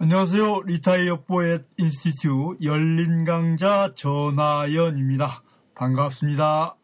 안녕하세요. Retire Poet Institute 열린 강좌 전하연입니다. 반갑습니다.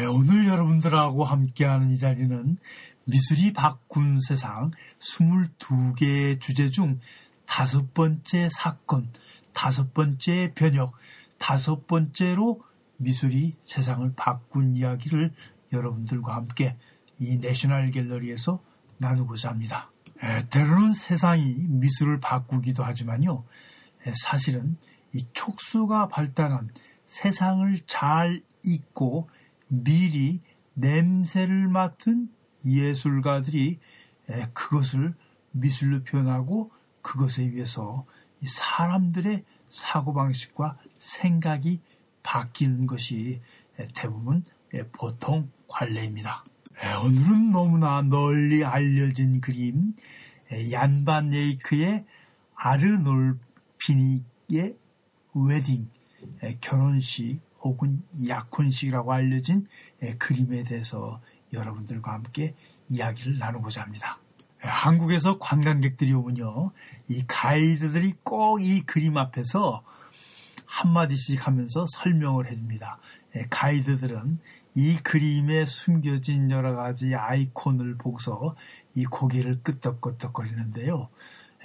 네, 오늘 여러분들하고 함께하는 이 자리는 미술이 바꾼 세상 22개의 주제 중 다섯 번째 사건, 다섯 번째 변혁, 다섯 번째로 미술이 세상을 바꾼 이야기를 여러분들과 함께 이 내셔널 갤러리에서 나누고자 합니다. 에, 때로는 세상이 미술을 바꾸기도 하지만요. 에, 사실은 이 촉수가 발달한 세상을 잘 잊고 미리 냄새를 맡은 예술가들이 에, 그것을 미술로 표현하고 그것에 의해서 사람들의 사고방식과 생각이 바뀌는 것이 대부분 보통 관례입니다. 오늘은 너무나 널리 알려진 그림 얀반 네이크의 아르놀피니의 웨딩 결혼식 혹은 약혼식이라고 알려진 그림에 대해서 여러분들과 함께 이야기를 나누고자 합니다. 한국에서 관광객들이 오면요, 이 가이드들이 꼭 이 그림 앞에서 한마디씩 하면서 설명을 해줍니다. 예, 가이드들은 이 그림에 숨겨진 여러 가지 아이콘을 보고서 이 고개를 끄덕끄덕거리는데요.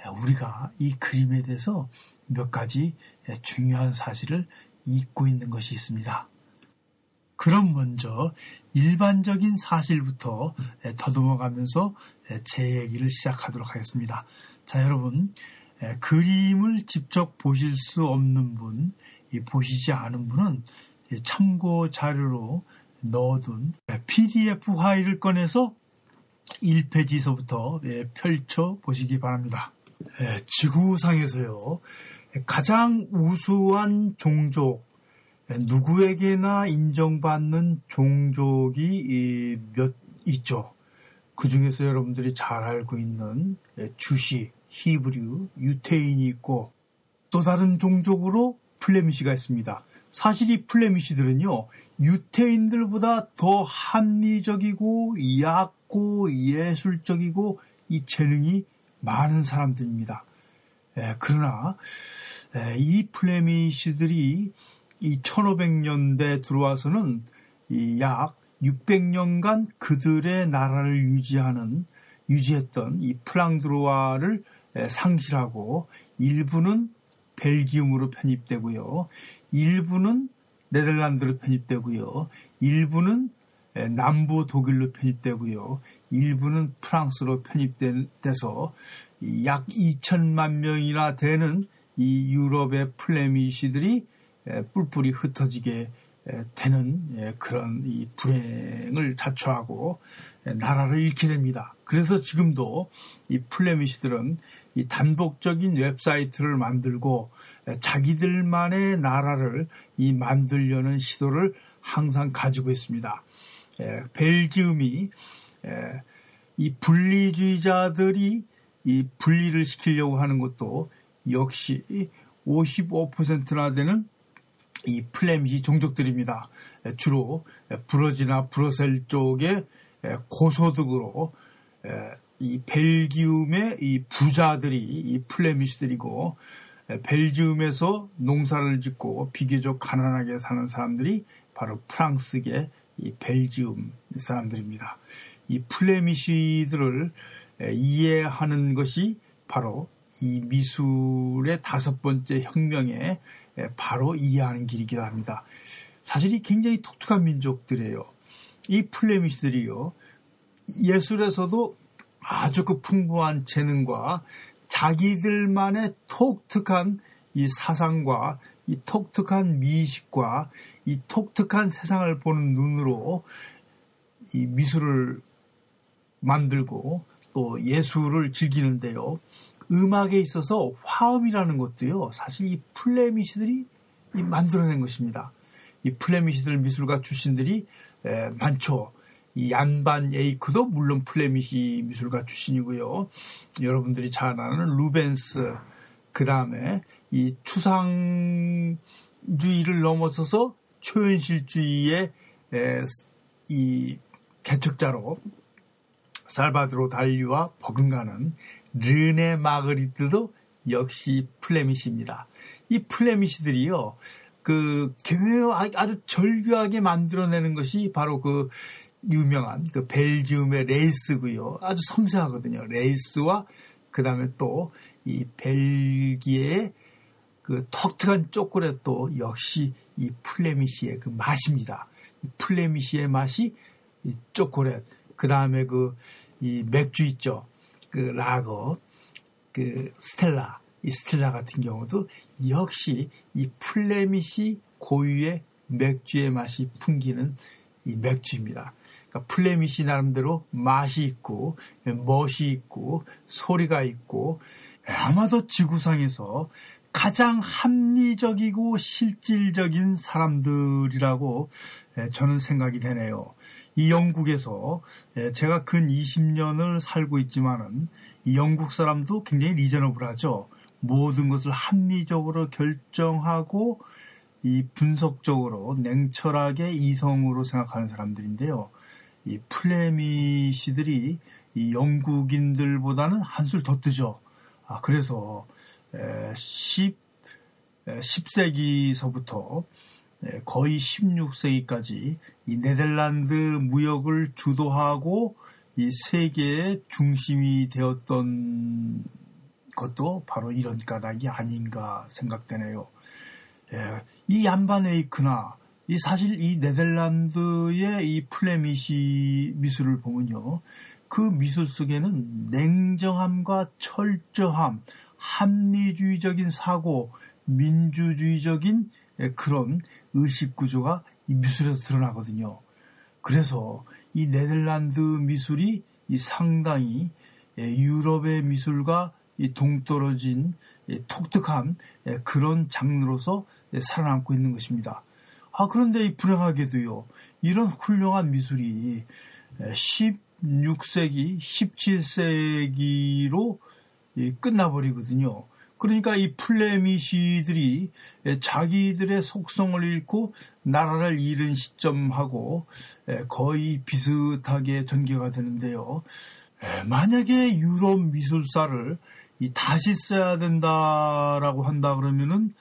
예, 우리가 이 그림에 대해서 몇 가지 예, 중요한 사실을 잊고 있는 것이 있습니다. 그럼 먼저 일반적인 사실부터 더듬어 가면서 제 얘기를 시작하도록 하겠습니다. 자, 여러분, 예, 그림을 직접 보실 수 없는 분, 보시지 않은 분은 참고 자료로 넣어둔 PDF 파일을 꺼내서 1페이지서부터 예, 펼쳐 보시기 바랍니다. 예, 지구상에서요, 가장 우수한 종족, 누구에게나 인정받는 종족이 몇 있죠. 그 중에서 여러분들이 잘 알고 있는 주시, 히브리어, 유태인이 있고 또 다른 종족으로 플레미시가 있습니다. 사실 이 플레미시들은요, 유태인들보다 더 합리적이고 얕고 예술적이고 이 재능이 많은 사람들입니다. 에, 그러나 에, 이 플레미시들이 이 1500년대 들어와서는 이 약 600년간 그들의 나라를 유지하는 유지했던 이 프랑드로아를 상실하고 일부는 벨기움으로 편입되고요. 일부는 네덜란드로 편입되고요. 일부는 남부 독일로 편입되고요. 일부는 프랑스로 편입돼서 약 2천만 명이나 되는 이 유럽의 플레미시들이 뿔뿔이 흩어지게 되는 그런 이 불행을 자초하고 나라를 잃게 됩니다. 그래서 지금도 이 플레미시들은 이 단독적인 웹사이트를 만들고 자기들만의 나라를 이 만들려는 시도를 항상 가지고 있습니다. 벨지움이 이 분리주의자들이 이 분리를 시키려고 하는 것도 역시 55%나 되는 이 플레미시 종족들입니다. 주로 브러지나 브러셀 쪽의 고소득으로 이 벨기움의 이 부자들이 이 플레미시들이고 벨지움에서 농사를 짓고 비교적 가난하게 사는 사람들이 바로 프랑스계 이 벨지움 사람들입니다. 이 플레미시들을 이해하는 것이 바로 이 미술의 다섯 번째 혁명에 바로 이해하는 길이기도 합니다. 사실 이 굉장히 독특한 민족들이에요. 이 플레미시들이요. 예술에서도 아주 그 풍부한 재능과 자기들만의 독특한 이 사상과 이 독특한 미식과 이 독특한 세상을 보는 눈으로 이 미술을 만들고 또 예술을 즐기는데요. 음악에 있어서 화음이라는 것도요. 사실 이 플레미시들이 만들어낸 것입니다. 이 플레미시들 미술가 출신들이 많죠. 이 얀 반 에이크도 물론 Flemish 미술가 출신이고요. 여러분들이 잘 아는 루벤스, 그 다음에 이 추상주의를 넘어서서 초현실주의의 이 개척자로 살바도르 달리와 버금가는 르네 마그리트도 역시 Flemish입니다. 이 Flemish들이요, 그, 아주 정교하게 만들어내는 것이 바로 그 유명한 그 Belgium의 레이스고요. 아주 섬세하거든요. 레이스와 그 다음에 또 이 벨기에의 그 독특한 초콜릿도 역시 이 Flemish의 그 맛입니다. 이 Flemish의 맛이 이 초콜릿, 그 다음에 그 이 맥주 있죠. 그 라거, 그 스텔라, 이 스텔라 같은 경우도 역시 이 Flemish 고유의 맥주의 맛이 풍기는 이 맥주입니다. 그러니까 Flemish 나름대로 맛이 있고 멋이 있고 소리가 있고 아마도 지구상에서 가장 합리적이고 실질적인 사람들이라고 저는 생각이 되네요. 이 영국에서 제가 근 20년을 살고 있지만은 이 영국 사람도 굉장히 리저너블하죠. 모든 것을 합리적으로 결정하고 이 분석적으로 냉철하게 이성으로 생각하는 사람들인데요. 이 플레미시들이 이 영국인들보다는 한술 더 뜨죠. 아, 그래서 10, 10세기서부터 거의 16세기까지 이 네덜란드 무역을 주도하고 이 세계의 중심이 되었던 것도 바로 이런 까닭이 아닌가 생각되네요. 이 얀바네이크나 이 사실 이 네덜란드의 이 플레미시 미술을 보면요. 그 미술 속에는 냉정함과 철저함, 합리주의적인 사고, 민주주의적인 그런 의식 구조가 이 미술에서 드러나거든요. 그래서 이 네덜란드 미술이 이 상당히 유럽의 미술과 이 동떨어진 독특한 그런 장르로서 살아남고 있는 것입니다. 아, 그런데 불행하게도요, 이런 훌륭한 미술이 16세기, 17세기로 끝나버리거든요. 그러니까 이 플레미시들이 자기들의 속성을 잃고 나라를 잃은 시점하고 거의 비슷하게 전개가 되는데요. 만약에 유럽 미술사를 다시 써야 된다라고 한다 그러면은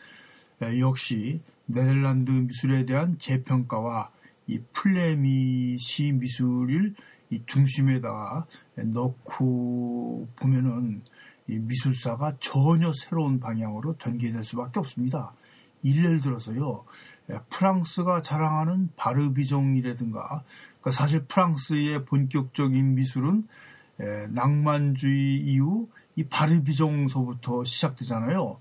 역시 네덜란드 미술에 대한 재평가와 이 플레미시 미술을 이 중심에다가 넣고 보면은 이 미술사가 전혀 새로운 방향으로 전개될 수밖에 없습니다. 예를 들어서요, 프랑스가 자랑하는 바르비종이라든가, 그러니까 사실 프랑스의 본격적인 미술은 낭만주의 이후 이 바르비종서부터 시작되잖아요.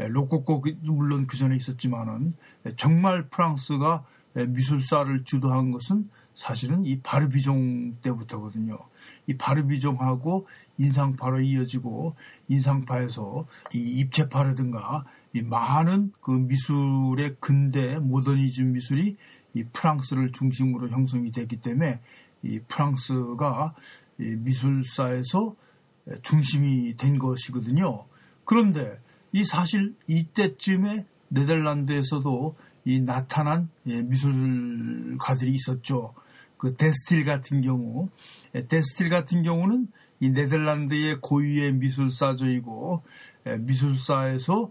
예, 로코코 물론 그 전에 있었지만은 정말 프랑스가 미술사를 주도한 것은 사실은 이 바르비종 때부터거든요. 이 바르비종하고 인상파로 이어지고 인상파에서 이 입체파라든가 이 많은 그 미술의 근대 모더니즘 미술이 이 프랑스를 중심으로 형성이 됐기 때문에 이 프랑스가 이 미술사에서 중심이 된 것이거든요. 그런데 이 사실 이때쯤에 네덜란드에서도 이 나타난 예, 미술가들이 있었죠. 그 데스틸 같은 경우, 예, 데스틸 같은 경우는 이 네덜란드의 고유의 미술사조이고 예, 미술사에서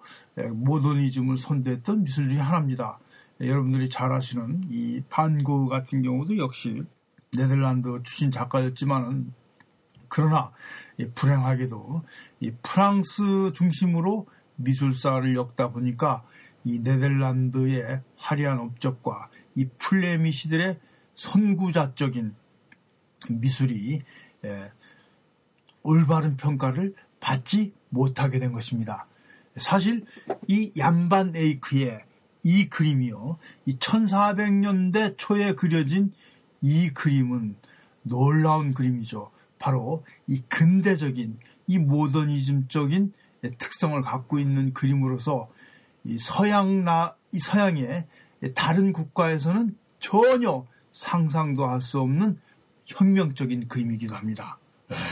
모더니즘을 선도했던 미술 중의 하나입니다. 여러분들이 잘 아시는 이 반고 같은 경우도 역시 네덜란드 출신 작가였지만은 그러나 불행하게도 이 프랑스 중심으로 미술사를 엮다 보니까 이 네덜란드의 화려한 업적과 이 플레미시들의 선구자적인 미술이 예, 올바른 평가를 받지 못하게 된 것입니다. 사실 이 얀반 에이크의 이 그림이요. 이 1400년대 초에 그려진 이 그림은 놀라운 그림이죠. 바로 이 근대적인 이 모더니즘적인 특성을 갖고 있는 그림으로서 이 서양 나, 이 서양의 다른 국가에서는 전혀 상상도 할 수 없는 혁명적인 그림이기도 합니다.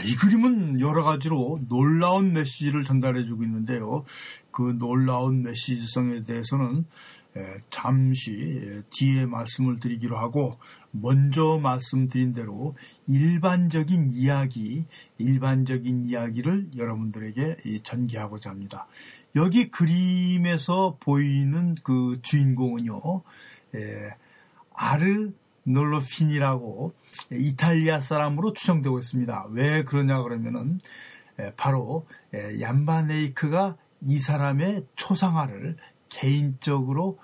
이 그림은 여러 가지로 놀라운 메시지를 전달해주고 있는데요. 그 놀라운 메시지성에 대해서는 잠시 뒤에 말씀을 드리기로 하고 먼저 말씀드린 대로 일반적인 이야기, 일반적인 이야기를 여러분들에게 전개하고자 합니다. 여기 그림에서 보이는 그 주인공은요, 아르 놀로핀이라고 이탈리아 사람으로 추정되고 있습니다. 왜 그러냐 그러면은 바로 얀바네이크가 이 사람의 초상화를 개인적으로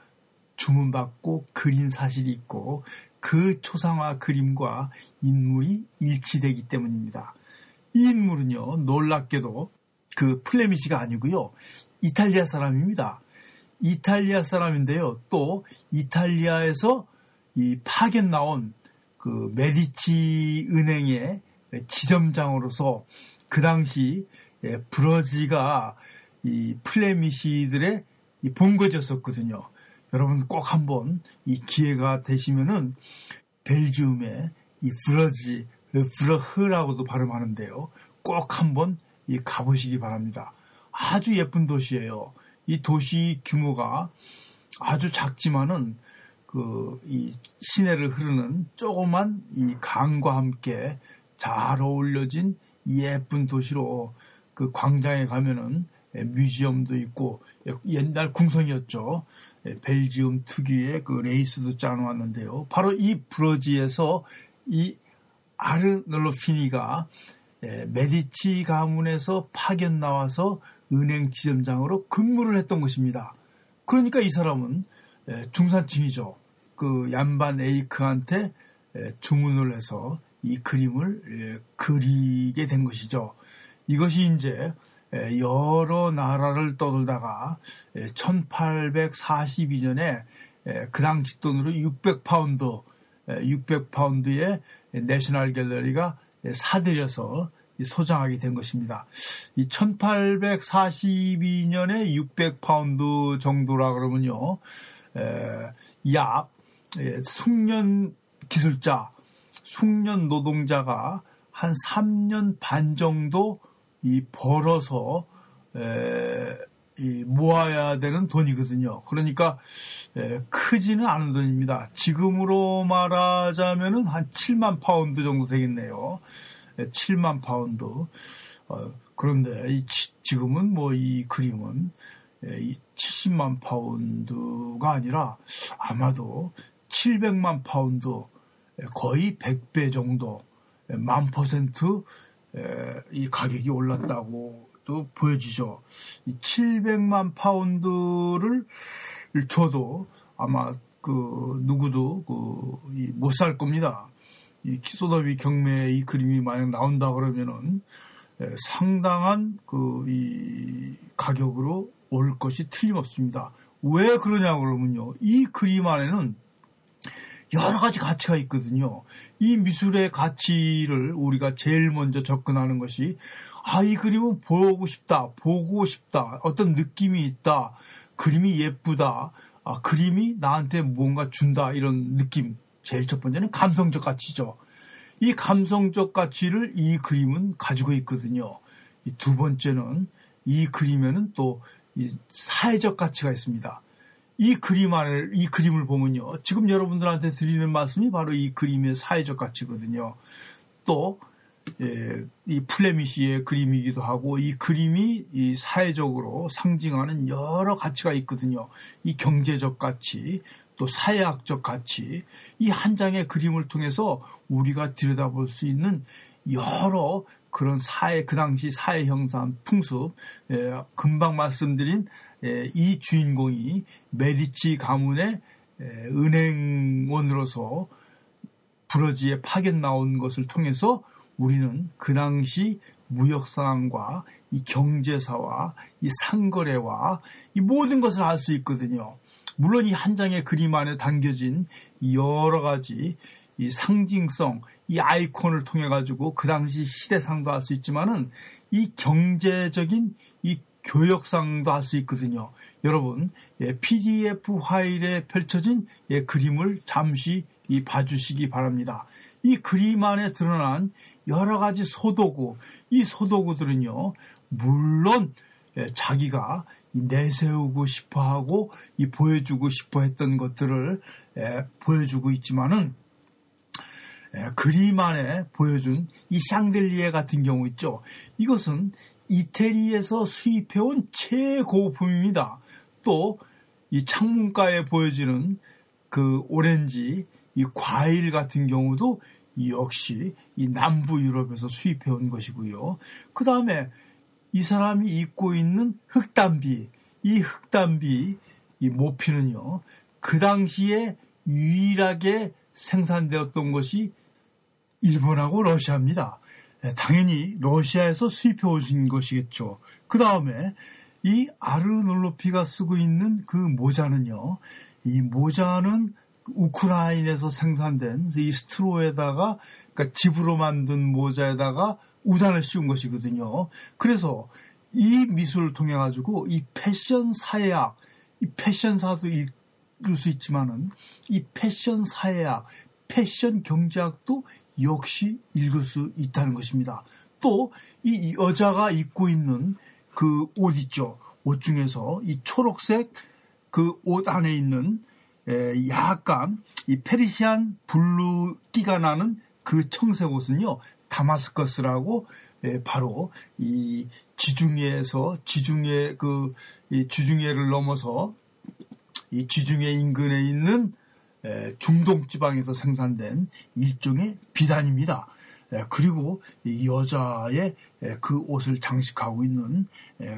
주문받고 그린 사실이 있고 그 초상화 그림과 인물이 일치되기 때문입니다. 이 인물은요, 놀랍게도 그 플레미시가 아니고요, 이탈리아 사람입니다. 이탈리아 사람인데요, 또 이탈리아에서 이 파견 나온 그 메디치 은행의 지점장으로서 그 당시 브러지가 이 플레미시들의 본거지였었거든요. 여러분 꼭 한번 이 기회가 되시면은 벨지움의 이 브러지, 브러흐라고도 발음하는데요. 꼭 한번 이 가보시기 바랍니다. 아주 예쁜 도시예요. 이 도시 규모가 아주 작지만은 그 이 시내를 흐르는 조그만 이 강과 함께 잘 어울려진 예쁜 도시로 그 광장에 가면은 museum도 있고 옛날 궁성이었죠. 벨지움 특유의 그 레이스도 짜놓았는데요. 바로 이 브루지에서 이 아르놀피니가 메디치 가문에서 파견 나와서 은행 지점장으로 근무를 했던 것입니다. 그러니까 이 사람은 중산층이죠. 그 얀 반 에이크한테 주문을 해서 이 그림을 그리게 된 것이죠. 이것이 이제 여러 나라를 떠돌다가 1842년에 그 당시 돈으로 600파운드, 600파운드의 내셔널 갤러리가 사들여서 소장하게 된 것입니다. 이 1842년에 600파운드 정도라 그러면요, 약 숙련 기술자, 숙련 노동자가 한 3년 반 정도 이 벌어서 에, 이 모아야 되는 돈이거든요. 그러니까 에, 크지는 않은 돈입니다. 지금으로 말하자면은 한 7만 파운드 정도 되겠네요. 에, 7만 파운드. 어, 그런데 이, 지금은 뭐 이 그림은 에, 이 70만 파운드가 아니라 아마도 700만 파운드 거의 100배 정도 만 퍼센트 이 가격이 올랐다고도 보여지죠. 이 700만 파운드를 줘도 아마 그 누구도 그 못 살 겁니다. 이 소더비 경매에 이 그림이 만약 나온다 그러면은 상당한 그 이 가격으로 올 것이 틀림없습니다. 왜 그러냐 그러면요. 이 그림 안에는 여러 가지 가치가 있거든요. 이 미술의 가치를 우리가 제일 먼저 접근하는 것이 아, 이 그림은 보고 싶다, 보고 싶다, 어떤 느낌이 있다, 그림이 예쁘다, 아, 그림이 나한테 뭔가 준다, 이런 느낌. 제일 첫 번째는 감성적 가치죠. 이 감성적 가치를 이 그림은 가지고 있거든요. 이 두 번째는 이 그림에는 또이 사회적 가치가 있습니다. 이 그림 안을 이 그림을 보면요. 지금 여러분들한테 드리는 말씀이 바로 이 그림의 사회적 가치거든요. 또 예, 이 플레미시의 그림이기도 하고 이 그림이 이 사회적으로 상징하는 여러 가치가 있거든요. 이 경제적 가치, 또 사회학적 가치, 이 한 장의 그림을 통해서 우리가 들여다볼 수 있는 여러 그런 사회 그 당시 사회 형상 풍습, 예, 금방 말씀드린 예, 이 주인공이 메디치 가문의 예, 은행원으로서 브러지에 파견 나온 것을 통해서 우리는 그 당시 무역 상황과 이 경제사와 이 상거래와 이 모든 것을 알 수 있거든요. 물론 이 한 장의 그림 안에 담겨진 여러 가지 이 상징성, 이 아이콘을 통해 가지고 그 당시 시대상도 알수 있지만은 이 경제적인 이 교역상도 할 수 있거든요. 여러분, 예, PDF 파일에 펼쳐진 예, 그림을 잠시 이 봐주시기 바랍니다. 이 그림 안에 드러난 여러 가지 소도구, 이 소도구들은요, 물론 예, 자기가 내세우고 싶어 하고 이 보여주고 싶어 했던 것들을 예, 보여주고 있지만은 예, 그림 안에 보여준 이 샹들리에 같은 경우 있죠. 이것은 이태리에서 수입해온 최고품입니다. 또 이 창문가에 보여지는 그 오렌지 이 과일 같은 경우도 역시 이 남부 유럽에서 수입해 온 것이고요. 그 다음에 이 사람이 입고 있는 흑담비, 이 흑담비, 이 모피는요, 그 당시에 유일하게 생산되었던 것이 일본하고 러시아입니다. 예, 당연히 러시아에서 수입해 오신 것이겠죠. 그 다음에 이 아르놀로피가 쓰고 있는 그 모자는요, 이 모자는 우크라이나에서 생산된 이 스트로에다가 그러니까 집으로 만든 모자에다가 우단을 씌운 것이거든요. 그래서 이 미술을 통해 가지고 이 패션 사회학, 이 패션사도 읽을 수 있지만은 이 패션 사회학, 패션 경제학도 역시 읽을 수 있다는 것입니다. 또 이 여자가 입고 있는 그 옷 있죠. 옷 중에서 이 초록색 그 옷 안에 있는 약간 이 페르시안 블루기가 나는 그 청색 옷은요 다마스커스라고 바로 이 지중해에서 지중해 그 주중해를 넘어서 이 지중해 인근에 있는 중동 지방에서 생산된 일종의 비단입니다. 그리고 이 여자의 그 옷을 장식하고 있는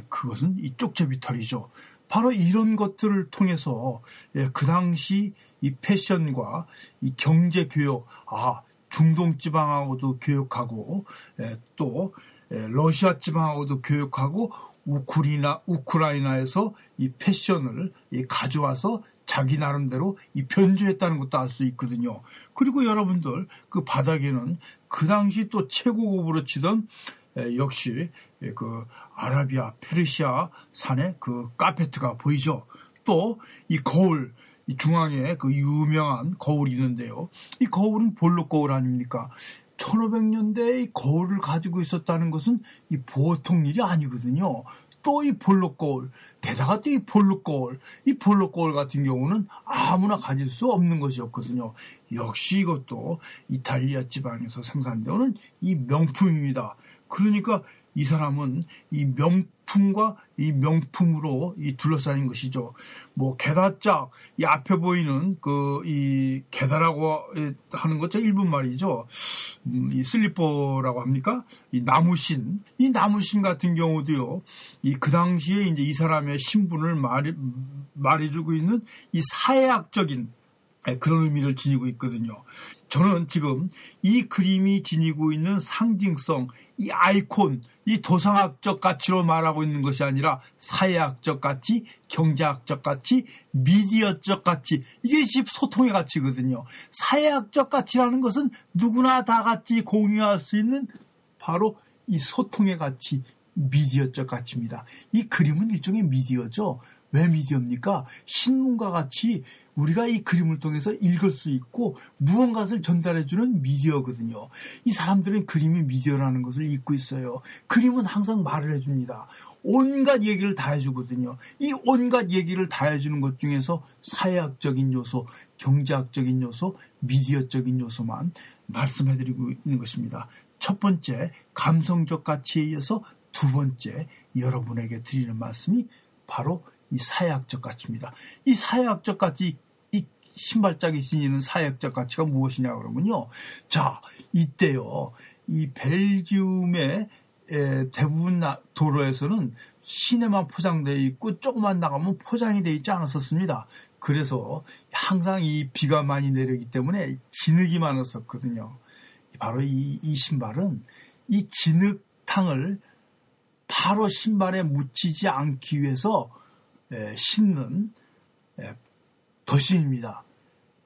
그것은 이 쪽제비 털이죠. 바로 이런 것들을 통해서 예, 그 당시 이 패션과 이 경제 교육, 아, 중동 지방하고도 교육하고 예, 또 예, 러시아 지방하고도 교육하고 우크리나 우크라이나에서 이 패션을 가져와서 자기 나름대로 이 변주했다는 것도 알 수 있거든요. 그리고 여러분들 그 바닥에는 그 당시 또 최고급으로 치던 역시 그 아라비아 페르시아 산의 그 카페트가 보이죠. 또 이 거울 이 중앙에 그 유명한 거울이 있는데요. 이 거울은 볼록 거울 아닙니까? 1500년대에 이 거울을 가지고 있었다는 것은 이 보통 일이 아니거든요. 또 이 볼록 거울, 게다가 또 이 볼록 거울, 이 볼록 거울 같은 경우는 아무나 가질 수 없는 것이었거든요. 역시 이것도 이탈리아 지방에서 생산되는 이 명품입니다. 그러니까 이 사람은 이 명품 과 이 명품으로 이 둘러싸인 것이죠. 뭐 게다짝 이 앞에 보이는 그이 게다라고 하는 것죠 일본 말이죠. 음, 이 슬리퍼라고 합니까? 이 나무신 이 나무신 같은 경우도요. 이 그 당시에 이제 이 사람의 신분을 말해 말해주고 있는 이 사회학적인 그런 의미를 지니고 있거든요. 저는 지금 이 그림이 지니고 있는 상징성, 이 아이콘, 이 도상학적 가치로 말하고 있는 것이 아니라 사회학적 가치, 경제학적 가치, 미디어적 가치, 이게 집 소통의 가치거든요. 사회학적 가치라는 것은 누구나 다 같이 공유할 수 있는 바로 이 소통의 가치, 미디어적 가치입니다. 이 그림은 일종의 미디어죠. 왜 미디어입니까? 신문과 같이 우리가 이 그림을 통해서 읽을 수 있고 무언가를 전달해주는 미디어거든요. 이 사람들은 그림이 미디어라는 것을 잊고 있어요. 그림은 항상 말을 해줍니다. 온갖 얘기를 다 해주거든요. 이 온갖 얘기를 다 해주는 것 중에서 사회학적인 요소, 경제학적인 요소, 미디어적인 요소만 말씀해드리고 있는 것입니다. 첫 번째, 감성적 가치에 이어서 두 번째, 여러분에게 드리는 말씀이 바로 이 사회학적 가치입니다. 이 사회학적 가치 신발짝이 지니는 사회적 가치가 무엇이냐 그러면요. 자, 이때요. 이 벨지움의 대부분 도로에서는 시내만 포장되어 있고 조금만 나가면 포장이 되어 있지 않았었습니다. 그래서 항상 이 비가 많이 내리기 때문에 진흙이 많았었거든요. 바로 이, 이 신발은 이 진흙탕을 바로 신발에 묻히지 않기 위해서 신는 덧신입니다.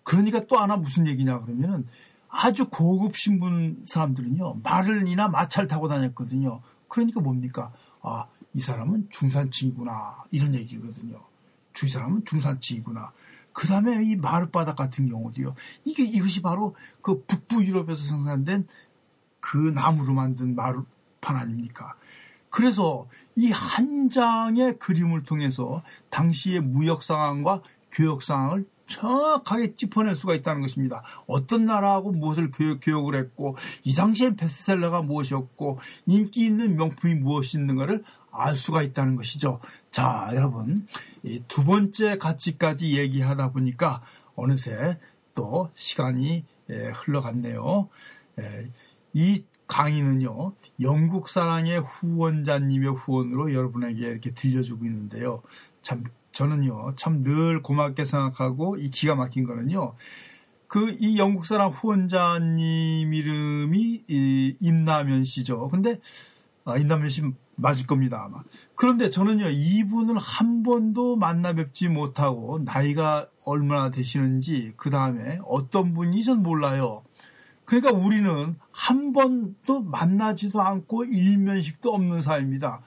그러니까 또 하나 무슨 얘기냐 그러면은 아주 고급 신분 사람들은요 말을이나 마차를 타고 다녔거든요. 그러니까 뭡니까? 아 이 사람은 중산층이구나 이런 얘기거든요. 주위 사람은 중산층이구나. 그 다음에 이 마룻바닥 같은 경우도요. 이게 이것이 바로 그 북부 유럽에서 생산된 그 나무로 만든 마룻판 아닙니까? 그래서 이 한 장의 그림을 통해서 당시의 무역 상황과 교역 상황을 정확하게 짚어낼 수가 있다는 것입니다. 어떤 나라하고 무엇을 교육, 을 했고 이 당시엔 베스트셀러가 무엇이었고 인기 있는 명품이 무엇이 있는가를 알 수가 있다는 것이죠. 자, 여러분 두 번째 가치까지 얘기하다 보니까 어느새 또 시간이 흘러갔네요. 이 강의는요, 영국 사랑의 후원자님의 후원으로 여러분에게 이렇게 들려주고 있는데요. 참, 저는요, 참 늘 고맙게 생각하고 이 기가 막힌 거는요, 그 이 영국 사랑 후원자님 이름이 이 임나면 씨죠. 근데 아, 임나면 씨 맞을 겁니다 아마. 그런데 저는요 이분을 한 번도 만나 뵙지 못하고 나이가 얼마나 되시는지 그 다음에 어떤 분이 전 몰라요. 그러니까 우리는 한 번도 만나지도 않고 일면식도 없는 사이입니다.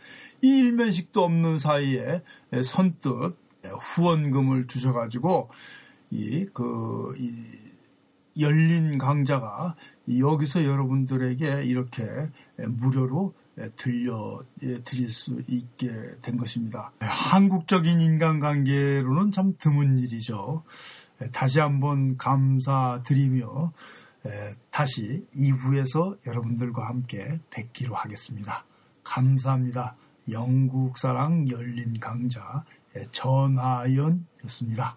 이 일면식도 없는 사이에 선뜻 후원금을 주셔가지고 이 그 이 열린 강좌가 여기서 여러분들에게 이렇게 무료로 들려 드릴 수 있게 된 것입니다. 한국적인 인간관계로는 참 드문 일이죠. 다시 한번 감사드리며 다시 2부에서 여러분들과 함께 뵙기로 하겠습니다. 감사합니다. 영국사랑 열린 강좌 전하연이었습니다.